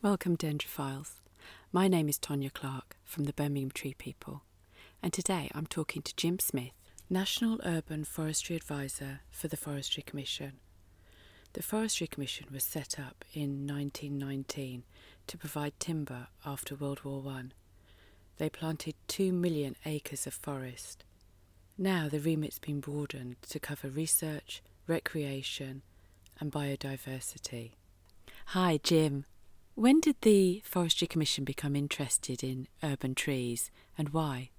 Welcome, Dendrophiles. My name is Tonya Clark from the Birmingham Tree People, and today I'm talking to Jim Smith, National Urban Forestry Advisor for the Forestry Commission. The Forestry Commission was set up in 1919 to provide timber after World War One. They planted 2 million acres of forest. Now the remit's been broadened to cover research, recreation, and biodiversity. Hi, Jim. When did the Forestry Commission become interested in urban trees and why?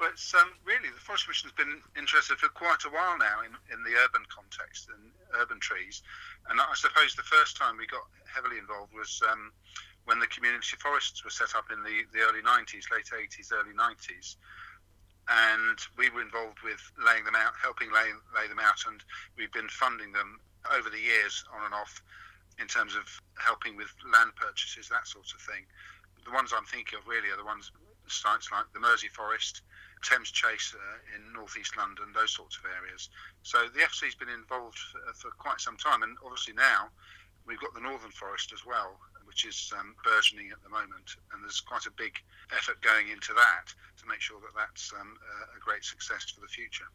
Well, it's um, really the Forestry Commission has been interested for quite a while now in, in the urban context and urban trees. And I suppose the first time we got heavily involved was um, when the community forests were set up in the, the early 90s, late 80s, early 90s. And we were involved with laying them out, helping lay, lay them out, and we've been funding them over the years on and off in terms of helping with land purchases, that sort of thing. The ones I'm thinking of really are the ones sites like the Mersey Forest, Thames Chase uh, in northeast London, those sorts of areas. So the FC's been involved for, for, quite some time, and obviously now we've got the Northern Forest as well, which is um, burgeoning at the moment, and there's quite a big effort going into that to make sure that that's um, a great success for the future.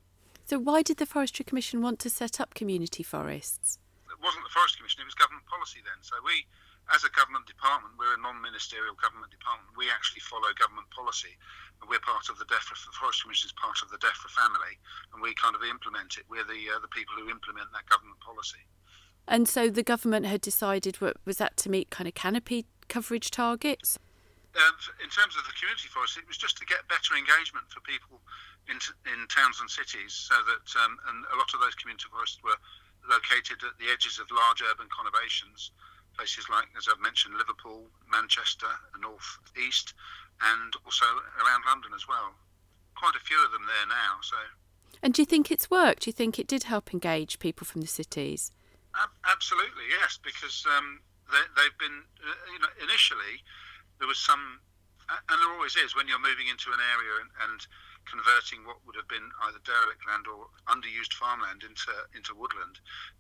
So, why did the Forestry Commission want to set up community forests? It wasn't the Forest Commission; it was government policy then. So we as a government department, we're a non-ministerial government department. We actually follow government policy. and We're part of the DEFRA. The Forest Commission is part of the DEFRA family, and we kind of implement it. We're the uh, the people who implement that government policy. And so the government had decided what was that to meet kind of canopy coverage targets. Um, in terms of the community forest, it was just to get better engagement for people in, in towns and cities, so that um, and a lot of those community forests were located at the edges of large urban conurbations places like, as I've mentioned, Liverpool, Manchester, the north east, and also around London as well. Quite a few of them there now. So. And do you think it's worked? Do you think it did help engage people from the cities? absolutely, yes, because um, they, have been, uh, you know, initially there was some, and there always is when you're moving into an area and, and converting what would have been either derelict land or underused farmland into into woodland,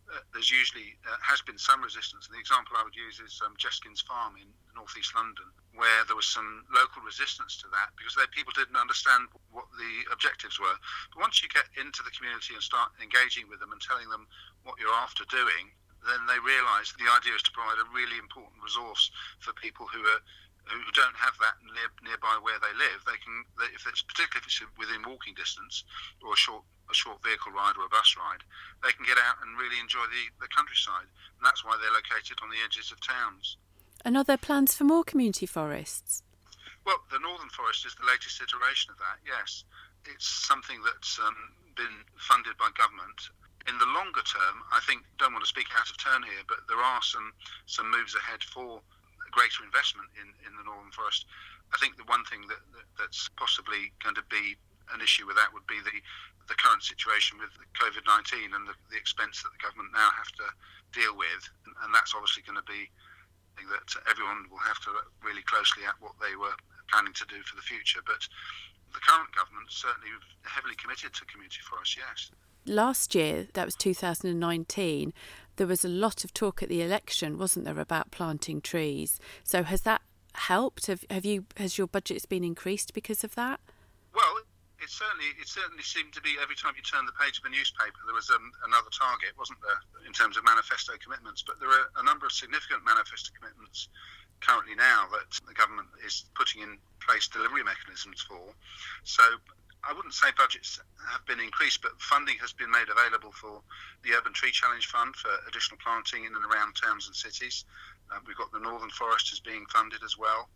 uh, there's usually uh, has been some resistance. And the example I would use is um, Jeskyns Farm in northeast London, where there was some local resistance to that because they, people didn't understand what the objectives were. But once you get into the community and start engaging with them and telling them what you're after doing, then they realise the idea is to provide a really important resource for people who are who don't have that near, nearby where they live, they can, they, if it's particularly if it's within walking distance or a short a short vehicle ride or a bus ride, they can get out and really enjoy the, the countryside. And that's why they're located on the edges of towns. And are there plans for more community forests? Well, the Northern Forest is the latest iteration of that, yes. It's something that's um, been funded by government. In the longer term, I think, don't want to speak out of turn here, but there are some, some moves ahead for greater investment in, in the Northern Forest. I think the one thing that, that, that's possibly going to be an issue with that would be the the current situation with COVID 19 and the, the expense that the government now have to deal with. And that's obviously going to be that everyone will have to look really closely at what they were planning to do for the future. But the current government certainly heavily committed to community forests, yes. Last year, that was 2019, there was a lot of talk at the election, wasn't there, about planting trees? So has that helped? Have, have you has your budgets been increased because of that? Well, it certainly it certainly seemed to be every time you turn the page of a newspaper there was um, another target, wasn't there, in terms of manifesto commitments? But there are a number of significant manifesto commitments currently now that the government is putting in place delivery mechanisms for. So I wouldn't say budgets have been increased, but funding has been made available for the Urban Tree Challenge Fund for additional planting in and around towns and cities. Uh, we've got the Northern Forest is being funded as well.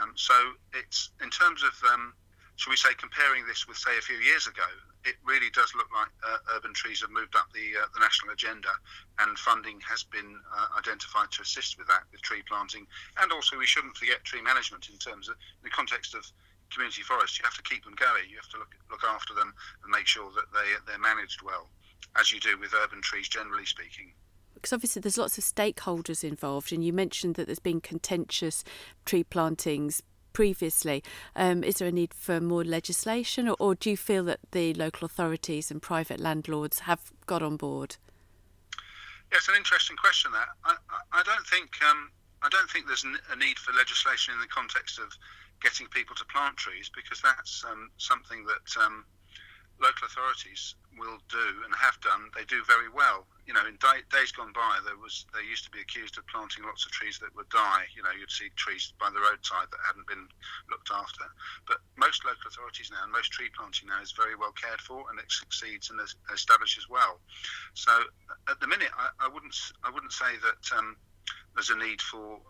Um, so it's in terms of, um, shall we say, comparing this with say a few years ago, it really does look like uh, urban trees have moved up the uh, the national agenda, and funding has been uh, identified to assist with that, with tree planting, and also we shouldn't forget tree management in terms of in the context of community forests, you have to keep them going. You have to look look after them and make sure that they they're managed well, as you do with urban trees, generally speaking. Because obviously there's lots of stakeholders involved, and you mentioned that there's been contentious tree plantings previously. Um, is there a need for more legislation, or, or, do you feel that the local authorities and private landlords have got on board? Yes, an interesting question. That I, I don't think um, I don't think there's a need for legislation in the context of getting people to plant trees because that's um, something that um, local authorities will do and have done. They do very well. You know, in day, days gone by, there was they used to be accused of planting lots of trees that would die. You know, you'd see trees by the roadside that hadn't been looked after. But most local authorities now, and most tree planting now, is very well cared for, and it succeeds and establishes well. So at the minute, I, I wouldn't I wouldn't say that um, there's a need for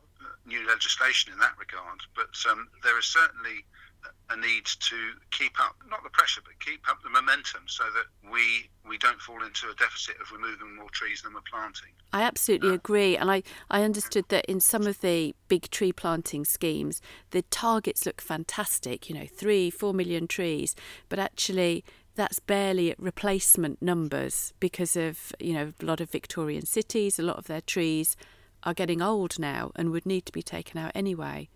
new legislation in that regard, but um, there is certainly a need to keep up not the pressure but keep up the momentum so that we we don't fall into a deficit of removing more trees than we're planting. I absolutely uh, agree and I, I understood that in some of the big tree planting schemes the targets look fantastic, you know, three, four million trees, but actually that's barely at replacement numbers because of, you know, a lot of Victorian cities, a lot of their trees are getting old now and would need to be taken out anyway.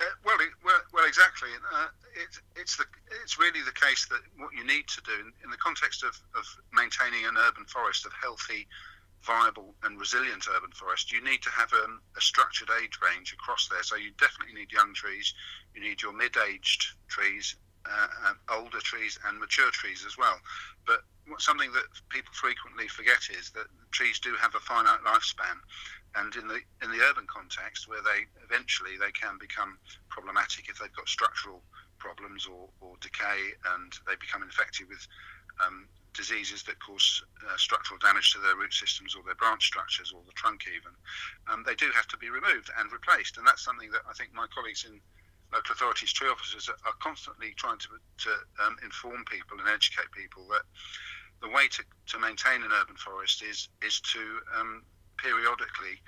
Uh, well, it, well, well, exactly. Uh, it, it's the it's really the case that what you need to do in, in the context of, of maintaining an urban forest of healthy, viable, and resilient urban forest, you need to have um, a structured age range across there. So you definitely need young trees, you need your mid-aged trees, uh, older trees, and mature trees as well. But something that people frequently forget is that trees do have a finite lifespan, and in the in the urban context, where they eventually they can become problematic if they've got structural problems or, or decay, and they become infected with um, diseases that cause uh, structural damage to their root systems or their branch structures or the trunk even, um, they do have to be removed and replaced. And that's something that I think my colleagues in local authorities, tree officers, are constantly trying to, to um, inform people and educate people that the way to, to maintain an urban forest is is to um, periodically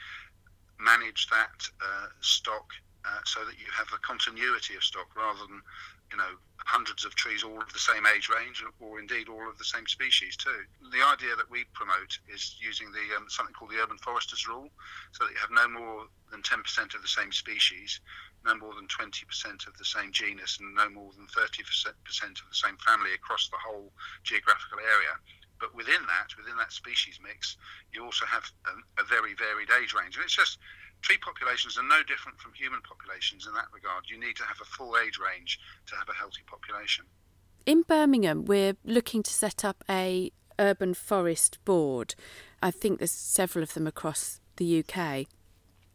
manage that uh, stock uh, so that you have a continuity of stock rather than you know hundreds of trees all of the same age range or indeed all of the same species too. The idea that we promote is using the um, something called the urban foresters rule so that you have no more than 10% of the same species, no more than 20% of the same genus and no more than 30% of the same family across the whole geographical area. But within that, within that species mix, you also have a, a very varied age range. And it's just tree populations are no different from human populations in that regard. You need to have a full age range to have a healthy population. In Birmingham, we're looking to set up a urban forest board. I think there's several of them across the UK.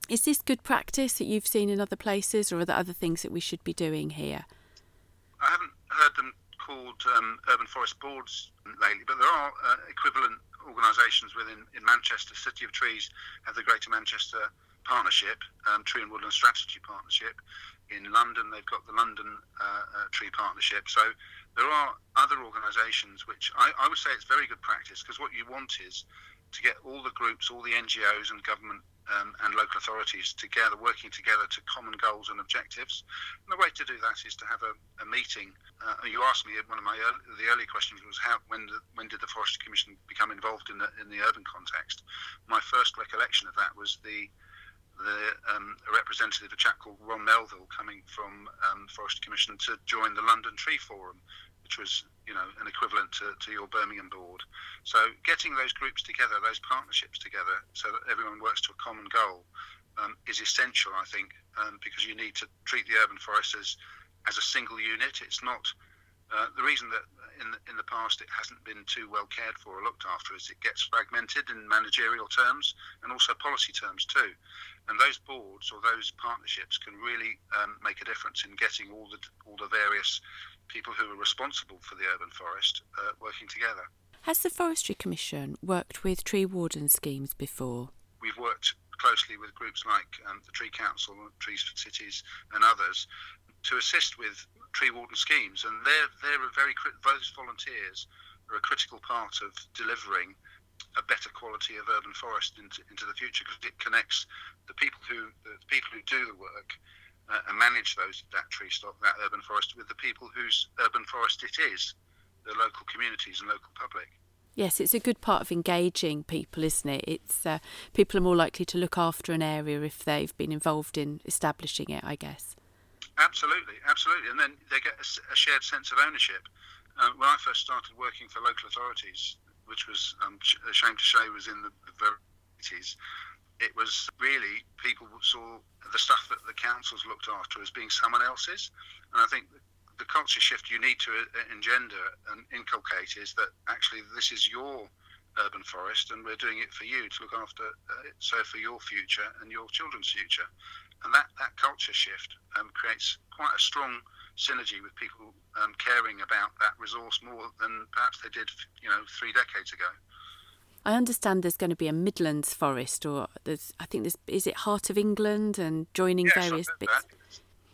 Is this good practice that you've seen in other places, or are there other things that we should be doing here? I haven't heard them called um, urban forest boards lately, but there are uh, equivalent organisations within in Manchester. City of Trees have the Greater Manchester Partnership, um, Tree and Woodland Strategy Partnership. In London, they've got the London uh, uh, Tree Partnership. So there are other organisations which I, I would say it's very good practice because what you want is to get all the groups, all the NGOs and government um, and local authorities together, working together to common goals and objectives. And the way to do that is to have a, a meeting. Uh, you asked me one of my early, the early questions was how when the, when did the Forestry Commission become involved in the in the urban context? My first recollection of that was the the um, a representative, a chap called Ron Melville, coming from um, Forestry Commission to join the London Tree Forum, which was you know an equivalent to, to your Birmingham board. So getting those groups together, those partnerships together, so that everyone works to a common goal, um, is essential, I think, um, because you need to treat the urban forest as, as a single unit. It's not uh, the reason that in the, in the past it hasn't been too well cared for or looked after is it gets fragmented in managerial terms and also policy terms too. And those boards or those partnerships can really um, make a difference in getting all the all the various people who are responsible for the urban forest uh, working together. Has the Forestry Commission worked with tree warden schemes before? We've worked closely with groups like um, the Tree Council, Trees for Cities, and others to assist with tree warden schemes. And they're, they're a very those volunteers are a critical part of delivering a better quality of urban forest into, into the future because it connects the people who the people who do the work uh, and manage those that tree stock, that urban forest, with the people whose urban forest it is, the local communities and local public. Yes, it's a good part of engaging people, isn't it? It's uh, people are more likely to look after an area if they've been involved in establishing it, I guess. Absolutely, absolutely, and then they get a, a shared sense of ownership. Uh, when I first started working for local authorities, which was um, a shame to say was in the, the 80s, it was really people saw the stuff that the councils looked after as being someone else's. And I think the culture shift you need to uh, engender and inculcate is that actually this is your urban forest and we're doing it for you to look after uh, it, so for your future and your children's future. And that, that culture shift um, creates quite a strong synergy with people um, caring about that resource more than perhaps they did, you know, three decades ago. I understand there's going to be a Midlands forest, or there's I think there's is it Heart of England and joining yes, various bits. That.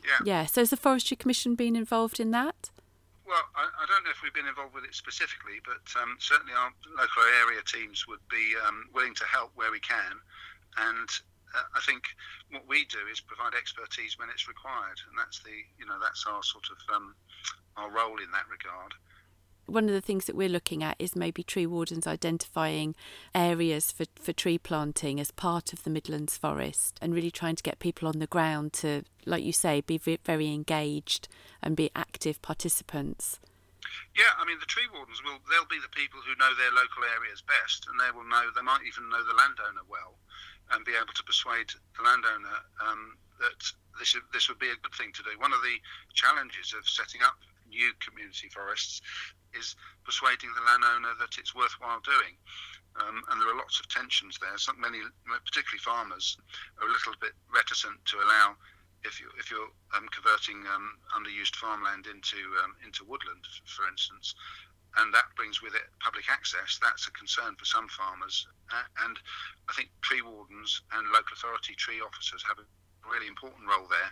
Yeah. Yeah. So has the Forestry Commission been involved in that? Well, I, I, don't know if we've been involved with it specifically, but um, certainly our local area teams would be um, willing to help where we can. And uh, I think what we do is provide expertise when it's required, and that's the you know that's our sort of um, our role in that regard one of the things that we're looking at is maybe tree wardens identifying areas for, for tree planting as part of the Midlands Forest and really trying to get people on the ground to, like you say, be very engaged and be active participants. Yeah, I mean the tree wardens will they'll be the people who know their local areas best and they will know they might even know the landowner well and be able to persuade the landowner um, that this this would be a good thing to do. One of the challenges of setting up new community forests is persuading the landowner that it's worthwhile doing. Um, and there are lots of tensions there. Some, many, particularly farmers, are a little bit reticent to allow if you if you're um, converting um, underused farmland into um, into woodland, for instance, and that brings with it public access. That's a concern for some farmers, uh, and I think tree wardens and local authority tree officers have a really important role there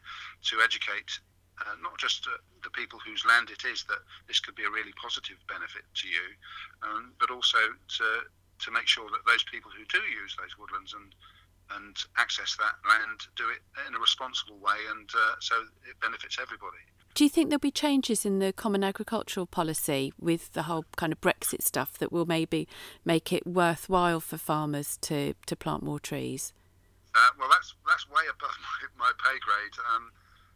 to educate uh, not just uh, the people whose land it is that this could be a really positive benefit to you, um, but also to to make sure that those people who do use those woodlands and and access that land do it in a responsible way, and uh, so it benefits everybody. Do you think there'll be changes in the common agricultural policy with the whole kind of Brexit stuff that will maybe make it worthwhile for farmers to, to plant more trees? Uh, well, that's that's way above my, my pay grade. Um,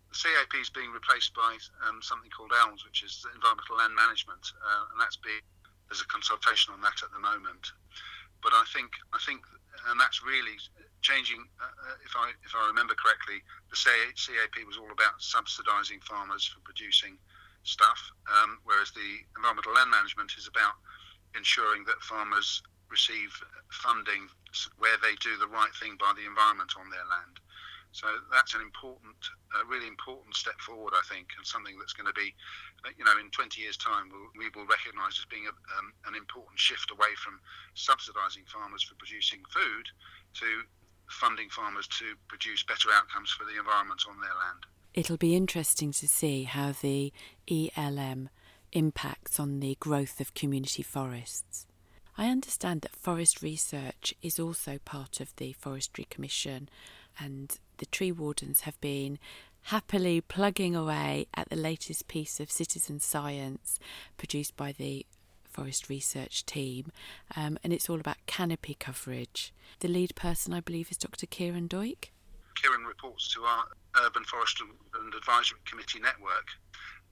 CAP is being replaced by um, something called ELMS, which is Environmental Land Management, uh, and that's being there's a consultation on that at the moment. But I think I think, and that's really changing. Uh, uh if I if I remember correctly, the CAP was all about subsidising farmers for producing stuff, um, whereas the environmental land management is about ensuring that farmers receive funding where they do the right thing by the environment on their land. So that's an important, really important step forward, I think, and something that's going to be, you know, in 20 years' time, we'll, we will recognise as being a, um, an important shift away from subsidising farmers for producing food to funding farmers to produce better outcomes for the environment on their land. It'll be interesting to see how the ELM impacts on the growth of community forests. I understand that forest research is also part of the Forestry Commission and the tree wardens have been happily plugging away at the latest piece of citizen science produced by the forest research team, um, and it's all about canopy coverage. The lead person, I believe, is Dr. Kieron Doick. Kieron reports to our Urban Forest and Advisory Committee network.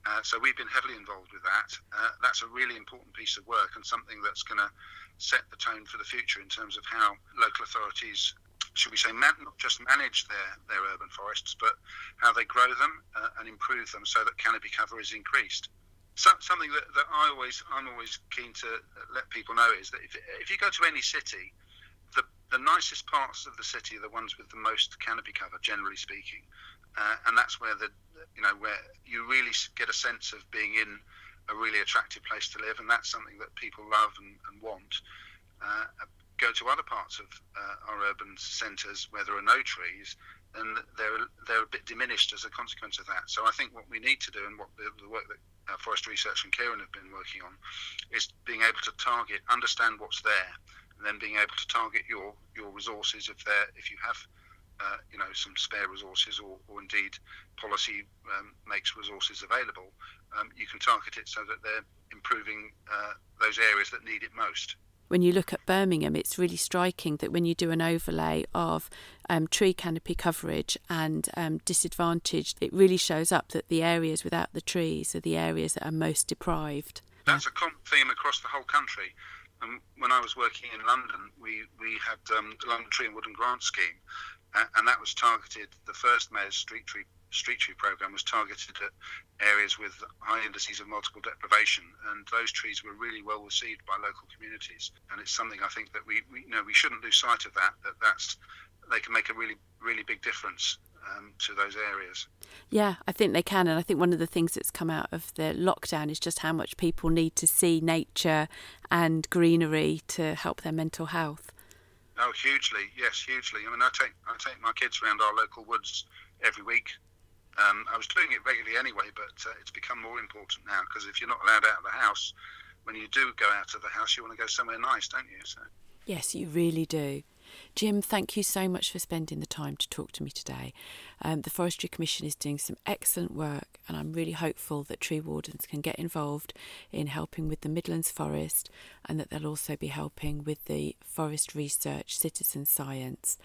Uh, so we've been heavily involved with that. Uh, that's a really important piece of work and something that's going to set the tone for the future in terms of how local authorities should we say, man, not just manage their, their urban forests, but how they grow them uh, and improve them so that canopy cover is increased. So, something that, that I always, I'm always keen to let people know is that if, if you go to any city, the, the nicest parts of the city are the ones with the most canopy cover, generally speaking, uh, and that's where the, you know, where you really get a sense of being in a really attractive place to live, and that's something that people love and, and want. Uh, go to other parts of uh, our urban centres where there are no trees, and they're they're a bit diminished as a consequence of that. So I think what we need to do, and what the, the work that uh, Forest Research and Kieron have been working on, is being able to target, understand what's there, and then being able to target your your resources if there if you have. Uh, you know some spare resources, or, or indeed policy um, makes resources available. Um, you can target it so that they're improving uh, those areas that need it most when you look at Birmingham, it's really striking that when you do an overlay of um, tree canopy coverage and um, it really shows up that the areas without the trees are the areas that are most deprived. That's a common theme across the whole country. And when I was working in London, we, we had um, the London Tree and Wood Grant Scheme, and that was targeted, the first Mayor's Street Tree street tree program was targeted at areas with high indices of multiple deprivation, and those trees were really well received by local communities. And it's something I think that we, we you know we shouldn't lose sight of that. That that's they can make a really really big difference um, to those areas. Yeah, I think they can, and I think one of the things that's come out of the lockdown is just how much people need to see nature and greenery to help their mental health. Oh, hugely, yes, hugely. I mean, I take I take my kids around our local woods every week um, I was doing it regularly anyway, but uh, it's become more important now because if you're not allowed out of the house, when you do go out of the house, you want to go somewhere nice, don't you? So. Yes, you really do. Jim, thank you so much for spending the time to talk to me today. Um, the Forestry Commission is doing some excellent work, and I'm really hopeful that tree wardens can get involved in helping with the Midlands Forest and that they'll also be helping with the forest research citizen science.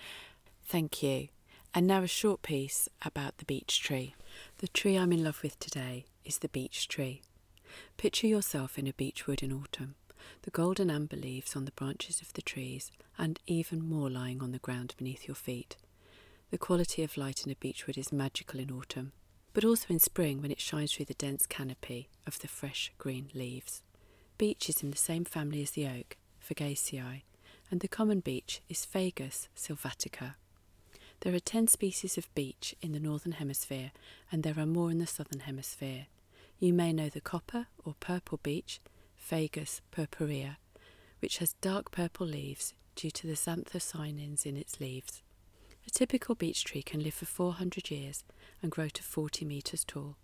Thank you. And now a short piece about the beech tree. The tree I'm in love with today is the beech tree. Picture yourself in a beech wood in autumn, the golden amber leaves on the branches of the trees, and even more lying on the ground beneath your feet. The quality of light in a beech wood is magical in autumn, but also in spring when it shines through the dense canopy of the fresh green leaves. Beech is in the same family as the oak, Fagaceae, and the common beech is Fagus sylvatica. There are 10 species of beech in the Northern Hemisphere and there are more in the Southern Hemisphere. You may know the copper or purple beech, Fagus purpurea, which has dark purple leaves due to the anthocyanins in its leaves. A typical beech tree can live for 400 years and grow to 40 metres tall.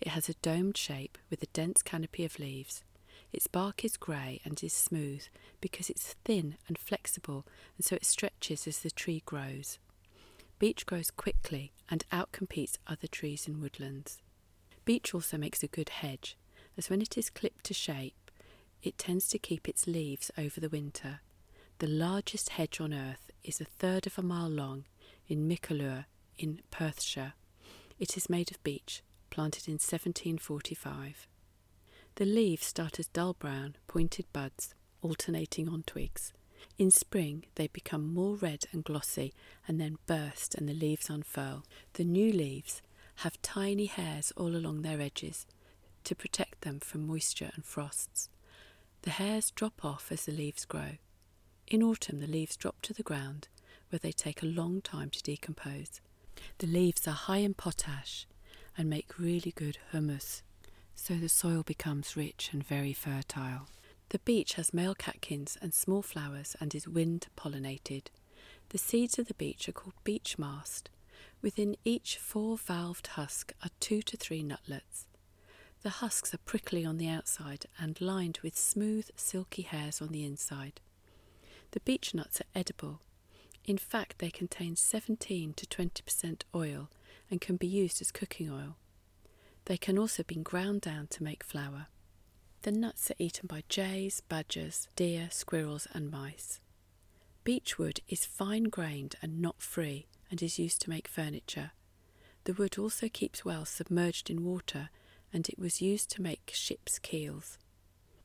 It has a domed shape with a dense canopy of leaves. Its bark is grey and is smooth because it's thin and flexible and so it stretches as the tree grows. Beech grows quickly and outcompetes other trees in woodlands. Beech also makes a good hedge, as when it is clipped to shape, it tends to keep its leaves over the winter. The largest hedge on earth is a third of a mile long in Meikleour in Perthshire. It is made of beech, planted in 1745. The leaves start as dull brown, pointed buds, alternating on twigs. In spring, they become more red and glossy and then burst and the leaves unfurl. The new leaves have tiny hairs all along their edges to protect them from moisture and frosts. The hairs drop off as the leaves grow. In autumn, the leaves drop to the ground where they take a long time to decompose. The leaves are high in potash and make really good humus, so the soil becomes rich and very fertile. The beech has male catkins and small flowers and is wind pollinated. The seeds of the beech are called beech mast. Within each four valved husk are two to three nutlets. The husks are prickly on the outside and lined with smooth, silky hairs on the inside. The beech nuts are edible. In fact, they contain 17 to 20% oil and can be used as cooking oil. They can also be ground down to make flour. The nuts are eaten by jays, badgers, deer, squirrels, and mice. Beechwood is fine grained and knot free and is used to make furniture. The wood also keeps well submerged in water and it was used to make ships' keels.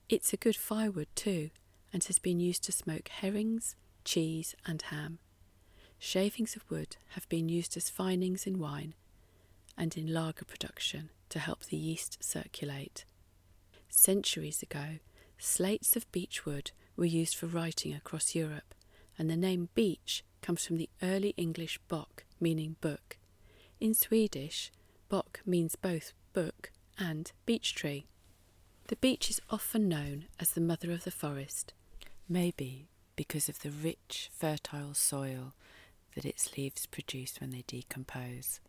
It's a good firewood too and has been used to smoke herrings, cheese, and ham. Shavings of wood have been used as finings in wine and in lager production to help the yeast circulate. Centuries ago, slates of beech wood were used for writing across Europe, and the name beech comes from the early English bock, meaning book. In Swedish, bock means both book and beech tree. The beech is often known as the mother of the forest, maybe because of the rich, fertile soil that its leaves produce when they decompose.